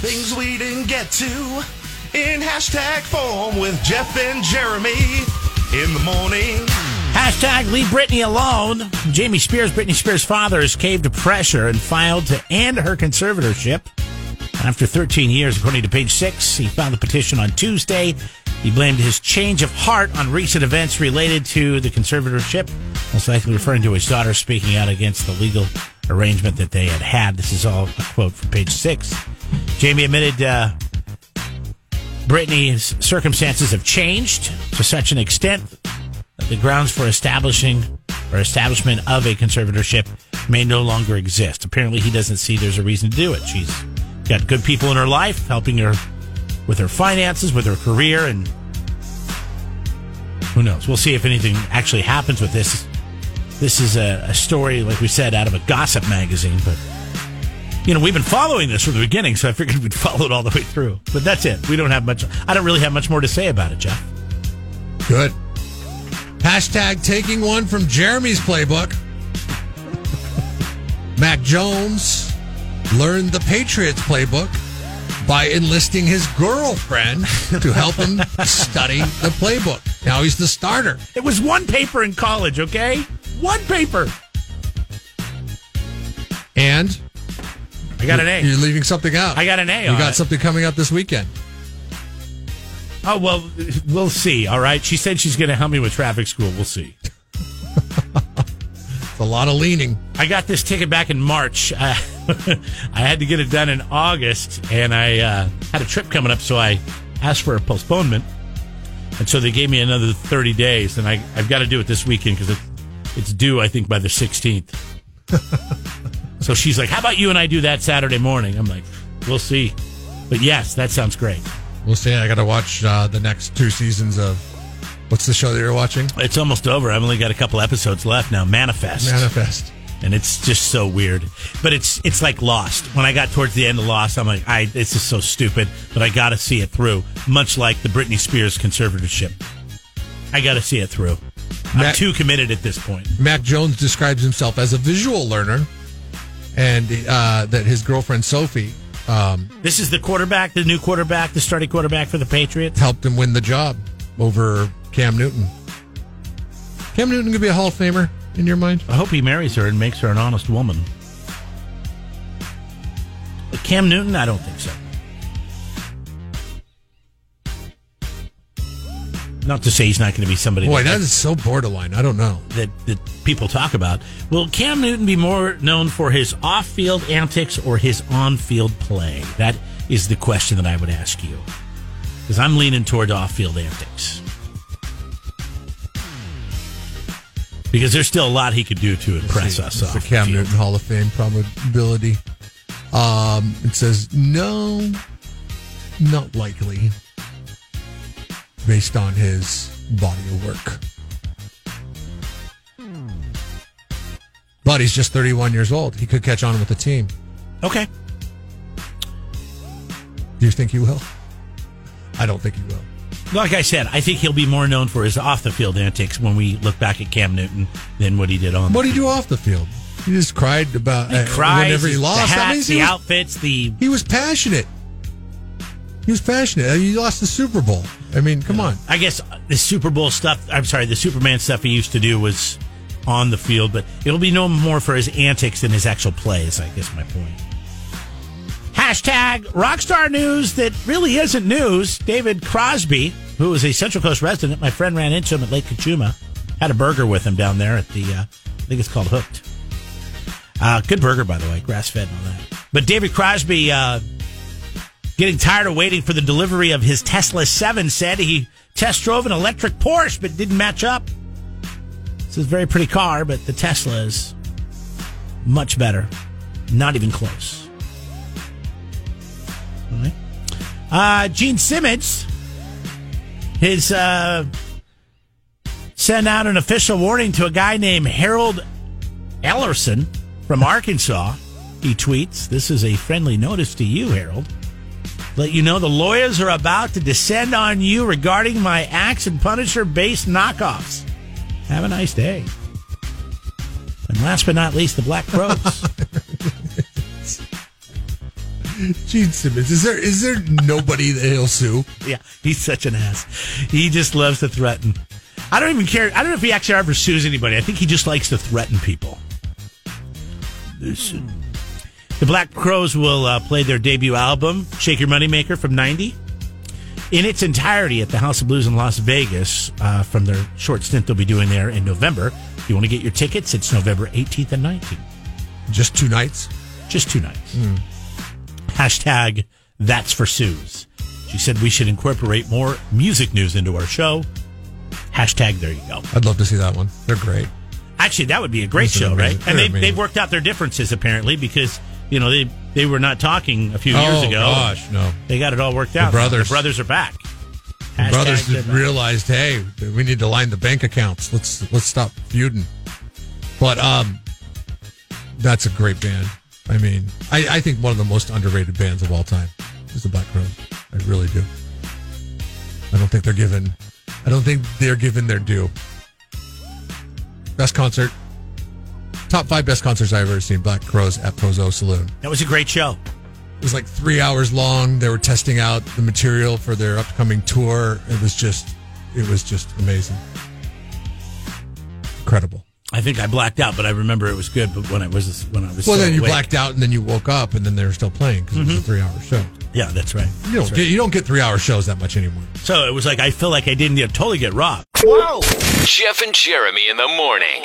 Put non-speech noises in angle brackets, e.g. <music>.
Things we didn't get to in hashtag form with Jeff and Jeremy in the morning. Hashtag leave Britney alone. Jamie Spears, Britney Spears' father, has caved to pressure and filed to end her conservatorship. After 13 years, according to page six, he filed the petition on Tuesday. He blamed his change of heart on recent events related to the conservatorship, most likely referring to his daughter speaking out against the legal arrangement that they had had. This is all a quote from page six. Jamie admitted uh, Britney's circumstances have changed to such an extent that the grounds for establishing or establishment of a conservatorship may no longer exist. Apparently, he doesn't see there's a reason to do it. She's got good people in her life helping her with her finances, with her career, and who knows? We'll see if anything actually happens with this. This is a, a story, like we said, out of a gossip magazine, but you know, we've been following this from the beginning, so I figured we'd follow it all the way through. But that's it. We don't have much. I don't really have much more to say about it, Jeff. Good. Hashtag taking one from Jeremy's playbook. <laughs> Mac Jones learned the Patriots playbook by enlisting his girlfriend to help him <laughs> study the playbook. Now he's the starter. It was one paper in college, okay? One paper. And I got an A. you're leaving something out. I got an A You got it. something coming up this weekend. Oh well, we'll see. All right. She said she's going to help me with traffic school. We'll see. <laughs> It's a lot of leaning. I got this ticket back in March. Uh, <laughs> I had to get it done in August, and I uh, had a trip coming up, so I asked for a postponement. And so they gave me another 30 days, and I, I've got to do it this weekend because it, it's due, I think, by the 16th. <laughs> so she's like, How about you and I do that Saturday morning? I'm like, We'll see. But yes, that sounds great. We'll see. I got to watch uh, the next two seasons of what's the show that you're watching? It's almost over. I've only got a couple episodes left now. Manifest. Manifest. and it's just so weird. But it's it's like Lost. When I got towards the end of Lost, I'm like, I this is so stupid, but I got to see it through. Much like the Britney Spears conservatorship, I got to see it through. I'm too committed at this point. Mac Jones describes himself as a visual learner, and uh, that his girlfriend Sophie um, This is the quarterback, the new quarterback, the starting quarterback for the Patriots. helped him win the job over Cam Newton. Cam Newton could be a Hall of Famer in your mind. I hope he marries her and makes her an honest woman. But Cam Newton, I don't think so. Not to say he's not going to be somebody Boy, that- that is so borderline. I don't know. that, that people talk about. Will Cam Newton be more known for his off field antics or his on field play? That is the question that I would ask you. Because I'm leaning toward off field antics. Because there's still a lot he could do to impress us. It's the Cam. Newton Hall of Fame probability. Um, it says no, not likely, based on his body of work. But he's just 31 years old. He could catch on with the team. Okay. Do you think he will? I don't think he will. Like I said, I think he'll be more known for his off the field antics when we look back at Cam Newton than what he did on. What did he do off the field? He just cried about He uh, cries, whenever he the lost. hats, that means he the was, outfits, the he was passionate. He was passionate. He lost the Super Bowl. I mean, come on. I guess the Super Bowl stuff, I'm sorry, the Superman stuff he used to do was on the field, but it'll be known more for his antics than his actual plays, I guess my point. Hashtag rockstar news that really isn't news. David Crosby, who is a Central Coast resident, my friend ran into him at Lake Cachuma, had a burger with him down there at the, uh, I think it's called Hooked. Uh, good burger, by the way, grass fed and all that. But David Crosby, uh, getting tired of waiting for the delivery of his Tesla 7 said he test drove an electric Porsche but didn't match up. This is a very pretty car, but the Tesla is much better. Not even close. All right. Uh, Gene Simmons, his, uh, sent out an official warning to a guy named Harold Ellerson from Arkansas. He tweets, This is a friendly notice to you, Harold. Let you know the lawyers are about to descend on you regarding my Axe and Punisher based knockoffs. Have a nice day. And last but not least, the Black Crowes. <laughs> Gene Simmons. Is there is there nobody that he'll sue? Yeah, he's such an ass. He just loves to threaten. I don't even care. I don't know if he actually ever sues anybody. I think he just likes to threaten people. Listen. The Black Crowes will uh, play their debut album, Shake Your Moneymaker, from 90, in its entirety at the House of Blues in Las Vegas uh, from their short stint they'll be doing there in November. If you want to get your tickets, it's November 18th and 19th. Just two nights. Just two nights. Hashtag that's for Suze. She said we should incorporate more music news into our show. Hashtag there you go. I'd love to see that one. They're great. Actually, that would be a great are show, right? And they, they've worked out their differences apparently because, you know, they, they were not talking a few years ago. oh gosh, no. They got it all worked out. brothers. The brothers are back. The Hashtag brothers realized, hey, we need to line the bank accounts. Let's let's stop feuding. But um, that's a great band. I mean, I, I think one of the most underrated bands of all time is the Black Crowes. I really do. I don't think they're given. I don't think they're given their due. Best concert, top five best concerts I've ever seen. Black Crowes at Pozo Saloon. That was a great show. It was like three hours long. They were testing out the material for their upcoming tour. It was just, it was just amazing, incredible. I think I blacked out, but I remember it was good. But when I was when I was Well, then you awake. blacked out, and then you woke up, and then they were still playing because it was a mm-hmm. three-hour show. Yeah, that's right. You don't get you don't get three-hour shows that much anymore. So it was like I feel like I didn't get, totally get robbed. Whoa! Jeff and Jeremy in the morning.